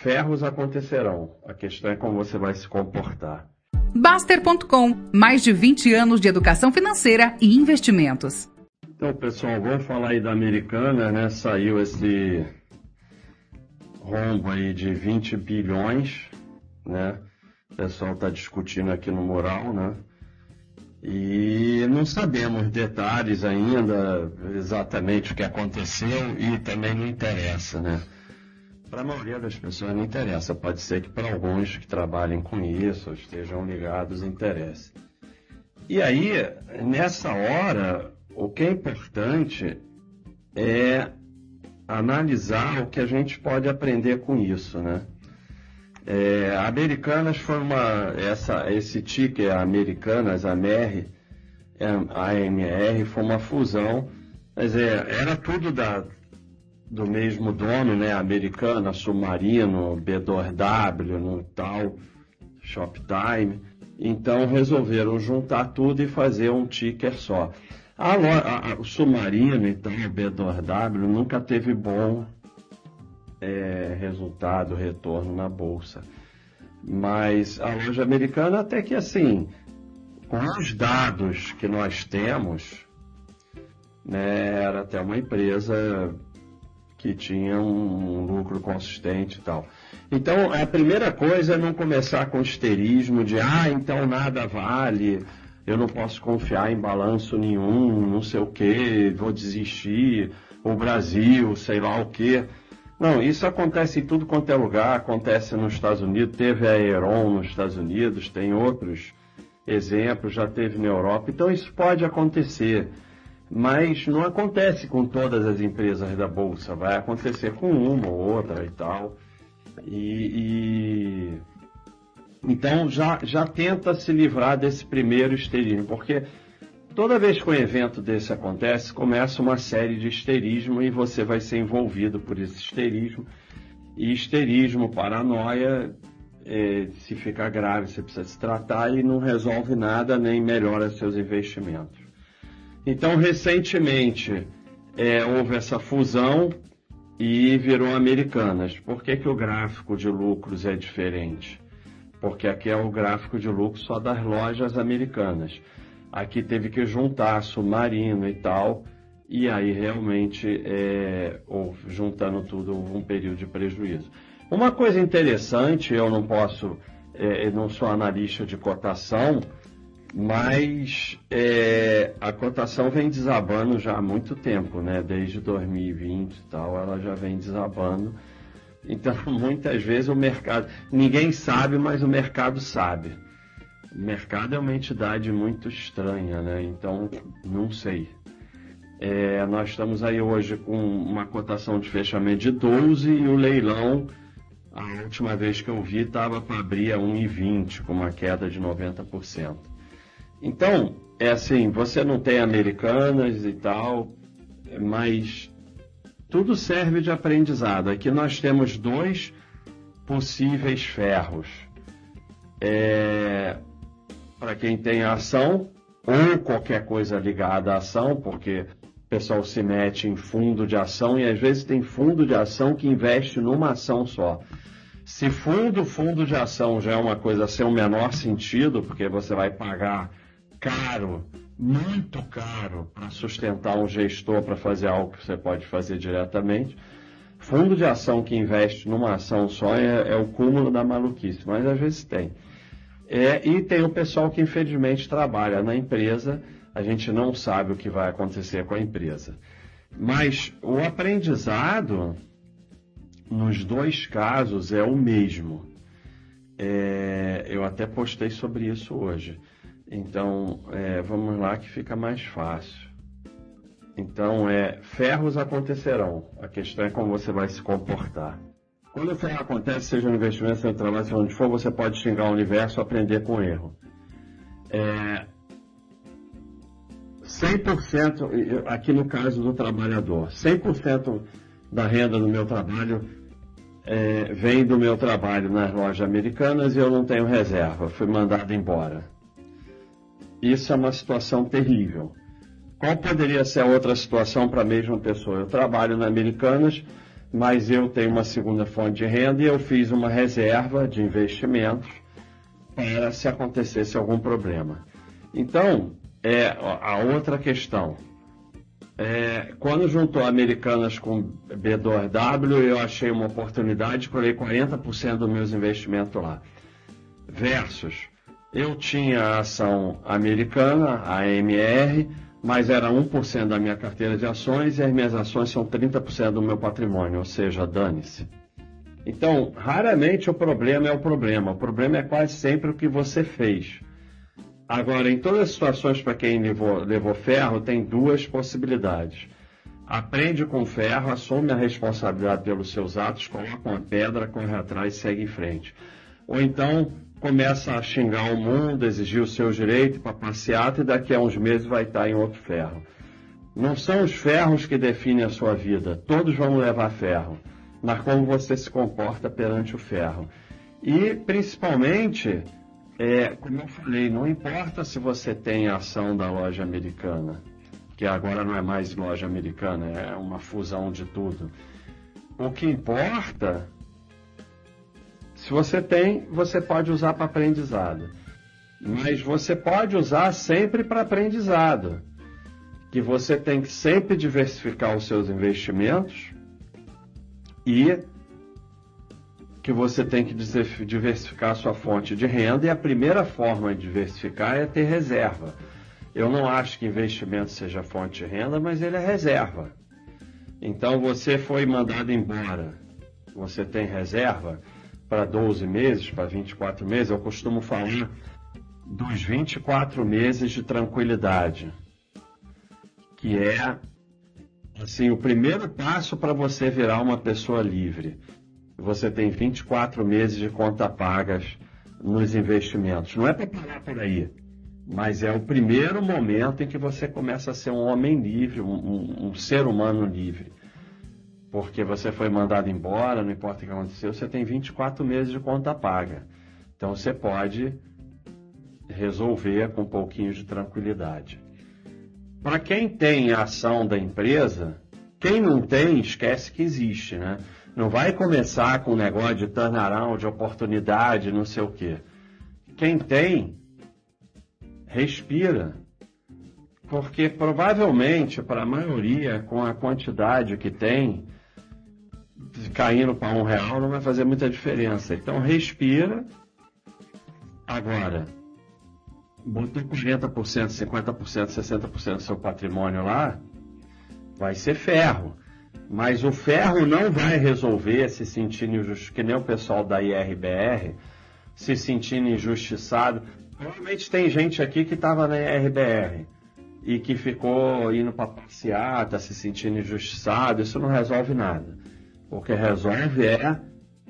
ferros acontecerão. A questão é como você vai se comportar. Baster.com mais de 20 anos de educação financeira e investimentos. Então, pessoal, vamos falar aí da Americana, né? Saiu esse rombo aí de 20 bilhões, né? O pessoal está discutindo aqui no mural, né? E não sabemos detalhes ainda, exatamente o que aconteceu e também não interessa, né? Para a maioria das pessoas não interessa, pode ser que para alguns que trabalhem com isso, estejam ligados, interesse. E aí, nessa hora, o que é importante é analisar o que a gente pode aprender com isso, né? É, Americanas foi uma. Essa, esse ticker Americanas, AMR, AMR, foi uma fusão. Mas é, era tudo da, do mesmo dono, né? Americana, Submarino, B2W, no tal, Shoptime. Então resolveram juntar tudo e fazer um ticker só. A, a, a, o Submarino, então, o B2W, nunca teve bom é, resultado, retorno na bolsa. Mas a loja americana até que assim, com os dados que nós temos, né, era até uma empresa que tinha um, lucro consistente e tal. Então, a primeira coisa é não começar com histerismo de, ah, então nada vale, eu não posso confiar em balanço nenhum, não sei o que, vou desistir, o Brasil, sei lá o que. Não, isso acontece em tudo quanto é lugar, acontece nos Estados Unidos, teve a Aeron nos Estados Unidos, tem outros exemplos, já teve na Europa, então isso pode acontecer, mas não acontece com todas as empresas da Bolsa, vai acontecer com uma ou outra e tal. E, e... então já, já tenta se livrar desse primeiro esterismo, porque Toda vez que um evento desse acontece, começa uma série de histerismo e você vai ser envolvido por esse histerismo. E histerismo, paranoia, é, se fica grave, você precisa se tratar e não resolve nada nem melhora seus investimentos. Então, recentemente, é, houve essa fusão e virou Americanas. Por que, que o gráfico de lucros é diferente? Porque aqui é o gráfico de lucro só das lojas americanas. Aqui teve que juntar submarino e tal, e aí realmente, é, ou, juntando tudo, houve um período de prejuízo. Uma coisa interessante, eu não posso, é, não sou analista de cotação, mas é, a cotação vem desabando já há muito tempo, né? Desde 2020 e tal, ela já vem desabando. Então, muitas vezes o mercado, ninguém sabe, mas o mercado sabe. O mercado é uma entidade muito estranha, né? Então, não sei. É, nós estamos aí hoje com uma cotação de fechamento de 12 e o leilão, a última vez que eu vi, estava para abrir a 1,20, com uma queda de 90%. Então, é assim, você não tem americanas e tal, mas tudo serve de aprendizado. Aqui nós temos dois possíveis ferros. É, para quem tem ação ou qualquer coisa ligada à ação, porque o pessoal se mete em fundo de ação e às vezes tem fundo de ação que investe numa ação só. Se fundo, fundo de ação já é uma coisa sem o menor sentido, porque você vai pagar caro, muito caro, para sustentar um gestor para fazer algo que você pode fazer diretamente. Fundo de ação que investe numa ação só é, é o cúmulo da maluquice, mas às vezes tem. É, e tem o pessoal que infelizmente trabalha na empresa, a gente não sabe o que vai acontecer com a empresa. Mas o aprendizado, nos dois casos, é o mesmo. É, eu até postei sobre isso hoje. Então, é, vamos lá que fica mais fácil. Então, é, ferros acontecerão. A questão é como você vai se comportar. Quando isso acontece, seja no investimento, seja no trabalho, seja onde for, você pode xingar o universo, aprender com erro. É, 100%, aqui no caso do trabalhador, 100% da renda do meu trabalho é, vem do meu trabalho nas lojas americanas e eu não tenho reserva, fui mandado embora. Isso é uma situação terrível. Qual poderia ser a outra situação para a mesma pessoa? Eu trabalho na Americanas, mas eu tenho uma segunda fonte de renda e eu fiz uma reserva de investimentos para se acontecesse algum problema. Então, é a outra questão. É, quando juntou Americanas com B2W, eu achei uma oportunidade, colei 40% dos meus investimentos lá. Versus, eu tinha a ação americana, a AMR, mas era 1% da minha carteira de ações e as minhas ações são 30% do meu patrimônio, ou seja, dane-se. Então, raramente o problema é o problema, o problema é quase sempre o que você fez. Agora, em todas as situações para quem levou, levou ferro, tem duas possibilidades. Aprende com ferro, assume a responsabilidade pelos seus atos, coloca uma pedra, corre atrás e segue em frente. Ou então começa a xingar o mundo, exigir o seu direito para passeata e daqui a uns meses vai estar em outro ferro. Não são os ferros que definem a sua vida, todos vão levar ferro, mas como você se comporta perante o ferro. E principalmente é, como eu falei, não importa se você tem a ação da loja americana, que agora não é mais loja americana, é uma fusão de tudo. O que importa, se você tem, você pode usar para aprendizado. Mas você pode usar sempre para aprendizado. Que você tem que sempre diversificar os seus investimentos e que você tem que diversificar a sua fonte de renda e a primeira forma de diversificar é ter reserva. Eu não acho que investimento seja fonte de renda, mas ele é reserva. Então você foi mandado embora, você tem reserva para 12 meses, para 24 meses, eu costumo falar dos 24 meses de tranquilidade, que é assim o primeiro passo para você virar uma pessoa livre você tem 24 meses de conta pagas nos investimentos. Não é para parar por aí, mas é o primeiro momento em que você começa a ser um homem livre, um, um, um ser humano livre. Porque você foi mandado embora, não importa o que aconteceu, você tem 24 meses de conta paga. Então você pode resolver com um pouquinho de tranquilidade. Para quem tem ação da empresa, quem não tem, esquece que existe, né? Não vai começar com um negócio de turnaround, de oportunidade, não sei o quê. Quem tem, respira. Porque provavelmente, para a maioria, com a quantidade que tem, caindo para um real não vai fazer muita diferença. Então respira. Agora, botou 40%, 50%, 60% do seu patrimônio lá, vai ser ferro. Mas o ferro não vai resolver se sentindo injustiçado, que nem o pessoal da IRBR, se sentindo injustiçado. Provavelmente tem gente aqui que estava na IRBR e que ficou indo para passear, está se sentindo injustiçado. Isso não resolve nada. O que resolve é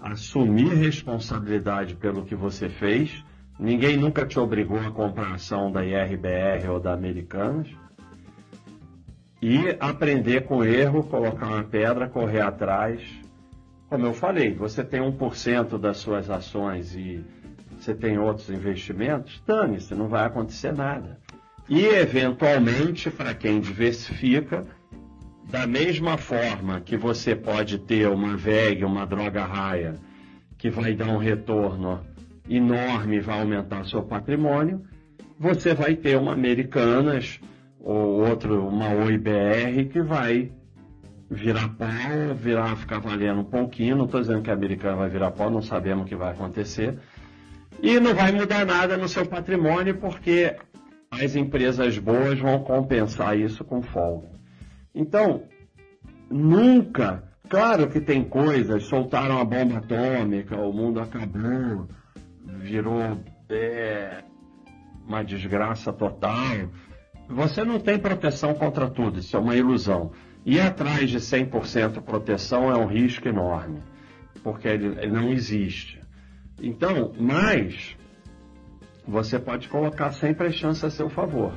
assumir responsabilidade pelo que você fez. Ninguém nunca te obrigou a comprar ação da IRBR ou da Americanas e aprender com o erro, colocar uma pedra, correr atrás. Como eu falei, você tem 1% das suas ações e você tem outros investimentos, dane-se, não vai acontecer nada. E, eventualmente, para quem diversifica, da mesma forma que você pode ter uma VEG, uma droga raia, que vai dar um retorno enorme vai aumentar seu patrimônio, você vai ter uma Americanas ou outro, uma OIBR que vai virar pau, virar, ficar valendo um pouquinho. Não estou dizendo que a americana vai virar pau, não sabemos o que vai acontecer. E não vai mudar nada no seu patrimônio, porque as empresas boas vão compensar isso com folga. Então, nunca, claro que tem coisas, soltaram a bomba atômica, o mundo acabou, virou é, uma desgraça total você não tem proteção contra tudo, isso é uma ilusão. Ir atrás de 100% proteção é um risco enorme, porque ele, não existe. Então, mas você pode colocar sempre as chances a seu favor.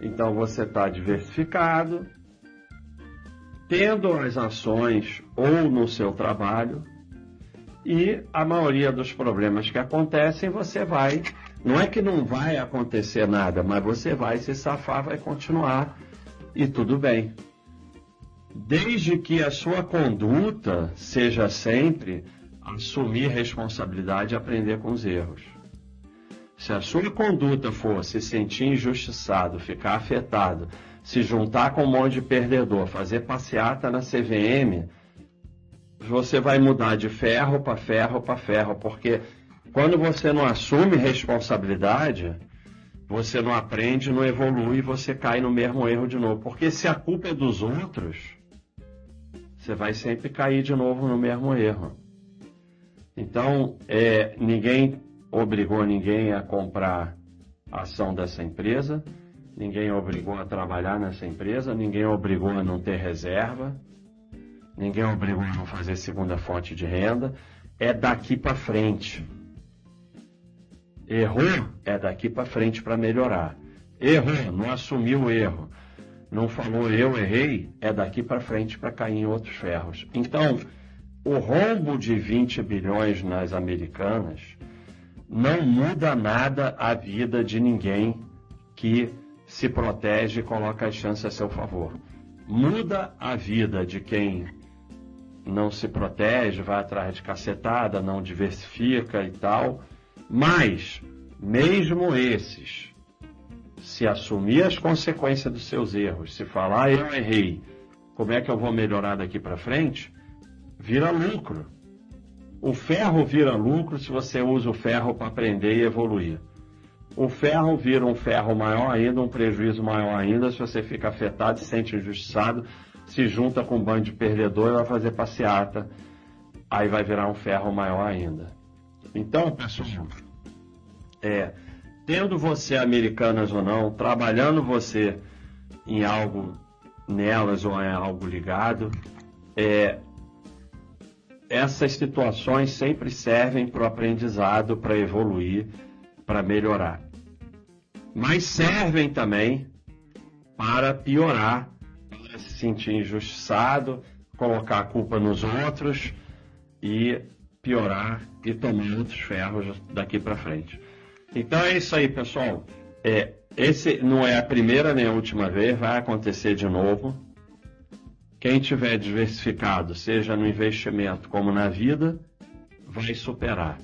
Então você está diversificado, tendo as ações ou no seu trabalho, e a maioria dos problemas que acontecem você vai não é que não vai acontecer nada, mas você vai se safar, vai continuar e tudo bem. desde que a sua conduta seja sempre assumir responsabilidade e aprender com os erros. Se a sua conduta for se sentir injustiçado, ficar afetado, se juntar com um monte de perdedor, fazer passeata na CVM, você vai mudar de ferro para ferro para ferro, porque quando você não assume responsabilidade, você não aprende, não evolui, você cai no mesmo erro de novo. Porque se a culpa é dos outros, você vai sempre cair de novo no mesmo erro. Então, é, ninguém obrigou ninguém a comprar a ação dessa empresa, ninguém obrigou a trabalhar nessa empresa, ninguém obrigou a não ter reserva, ninguém obrigou a não fazer segunda fonte de renda. É daqui para frente. Errou, é daqui para frente para melhorar. Errou, não assumiu o erro. Não falou eu errei, é daqui para frente para cair em outros ferros. Então, o rombo de 20 bilhões nas americanas não muda nada a vida de ninguém que se protege e coloca as chances a seu favor. Muda a vida de quem não se protege, vai atrás de cacetada, não diversifica e tal mas, mesmo esses, se assumir as consequências dos seus erros, se falar eu errei, como é que eu vou melhorar daqui para frente, vira lucro. O ferro vira lucro se você usa o ferro para aprender e evoluir. O ferro vira um ferro maior ainda, um prejuízo maior ainda, se você fica afetado, se sente injustiçado, se junta com um bando de perdedor e vai fazer passeata. Aí vai virar um ferro maior ainda. Então, pessoal, é, tendo você americanas ou não, trabalhando você em algo nelas ou em algo ligado, é, essas situações sempre servem para o aprendizado, para evoluir, para melhorar. Mas servem também para piorar, para se sentir injustiçado, colocar a culpa nos outros e piorar e tomar outros ferros daqui para frente. Então é isso aí, pessoal. É, esse não é a primeira nem a última vez, vai acontecer de novo. Quem tiver diversificado, seja no investimento como na vida, vai superar.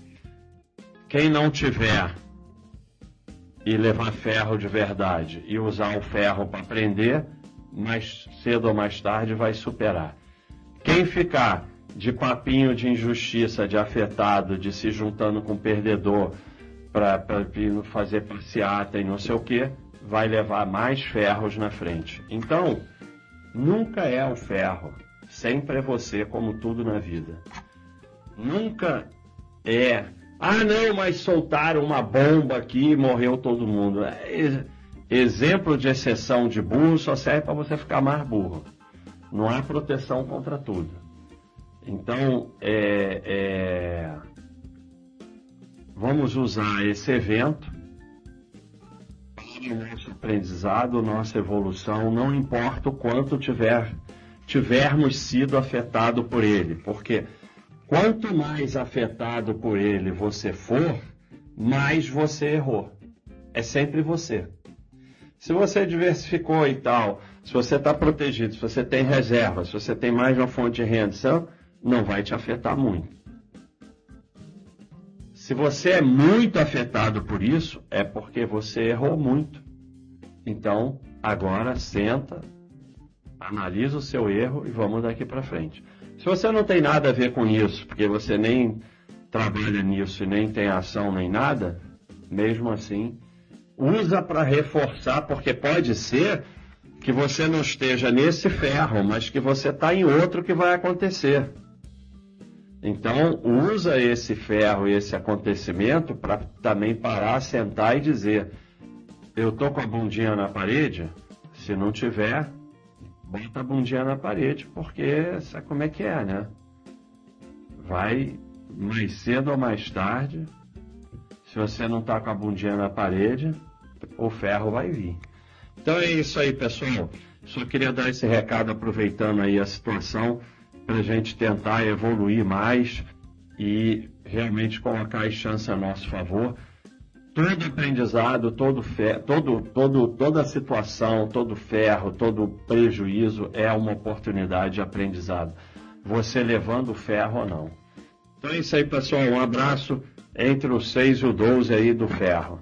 Quem não tiver e levar ferro de verdade e usar o ferro para aprender, mais cedo ou mais tarde vai superar. Quem ficar de papinho de injustiça, de afetado, de se juntando com perdedor para fazer passeata e não sei o que, vai levar mais ferros na frente. Então, nunca é o ferro, sempre é você, como tudo na vida. Nunca é, ah não, mas soltaram uma bomba aqui e morreu todo mundo. É, exemplo de exceção de burro só serve para você ficar mais burro. Não há proteção contra tudo. Então, é, é, vamos usar esse evento para o nosso aprendizado, nossa evolução, não importa o quanto tiver, tivermos sido afetado por ele, porque quanto mais afetado por ele você for, mais você errou. É sempre você. Se você diversificou e tal, se você está protegido, se você tem reserva, se você tem mais uma fonte de renda, não vai te afetar muito. Se você é muito afetado por isso, é porque você errou muito. Então, agora senta, analisa o seu erro e vamos daqui para frente. Se você não tem nada a ver com isso, porque você nem trabalha nisso e nem tem ação nem nada, mesmo assim, usa para reforçar, porque pode ser que você não esteja nesse ferro, mas que você está em outro que vai acontecer. Então, usa esse ferro e esse acontecimento para também parar, sentar e dizer: eu tô com a bundinha na parede? Se não tiver, bota a bundinha na parede, porque sabe como é que é, né? Vai mais cedo ou mais tarde, se você não tá com a bundinha na parede, o ferro vai vir. Então é isso aí, pessoal. Só queria dar esse recado aproveitando aí a situação para a gente tentar evoluir mais e realmente colocar as chances a nosso favor. Todo aprendizado, todo, fer, todo, todo, toda situação, todo ferro, todo prejuízo é uma oportunidade de aprendizado. Você levando o ferro ou não. Então é isso aí, pessoal. Um abraço entre o 6 e o 12 aí do ferro.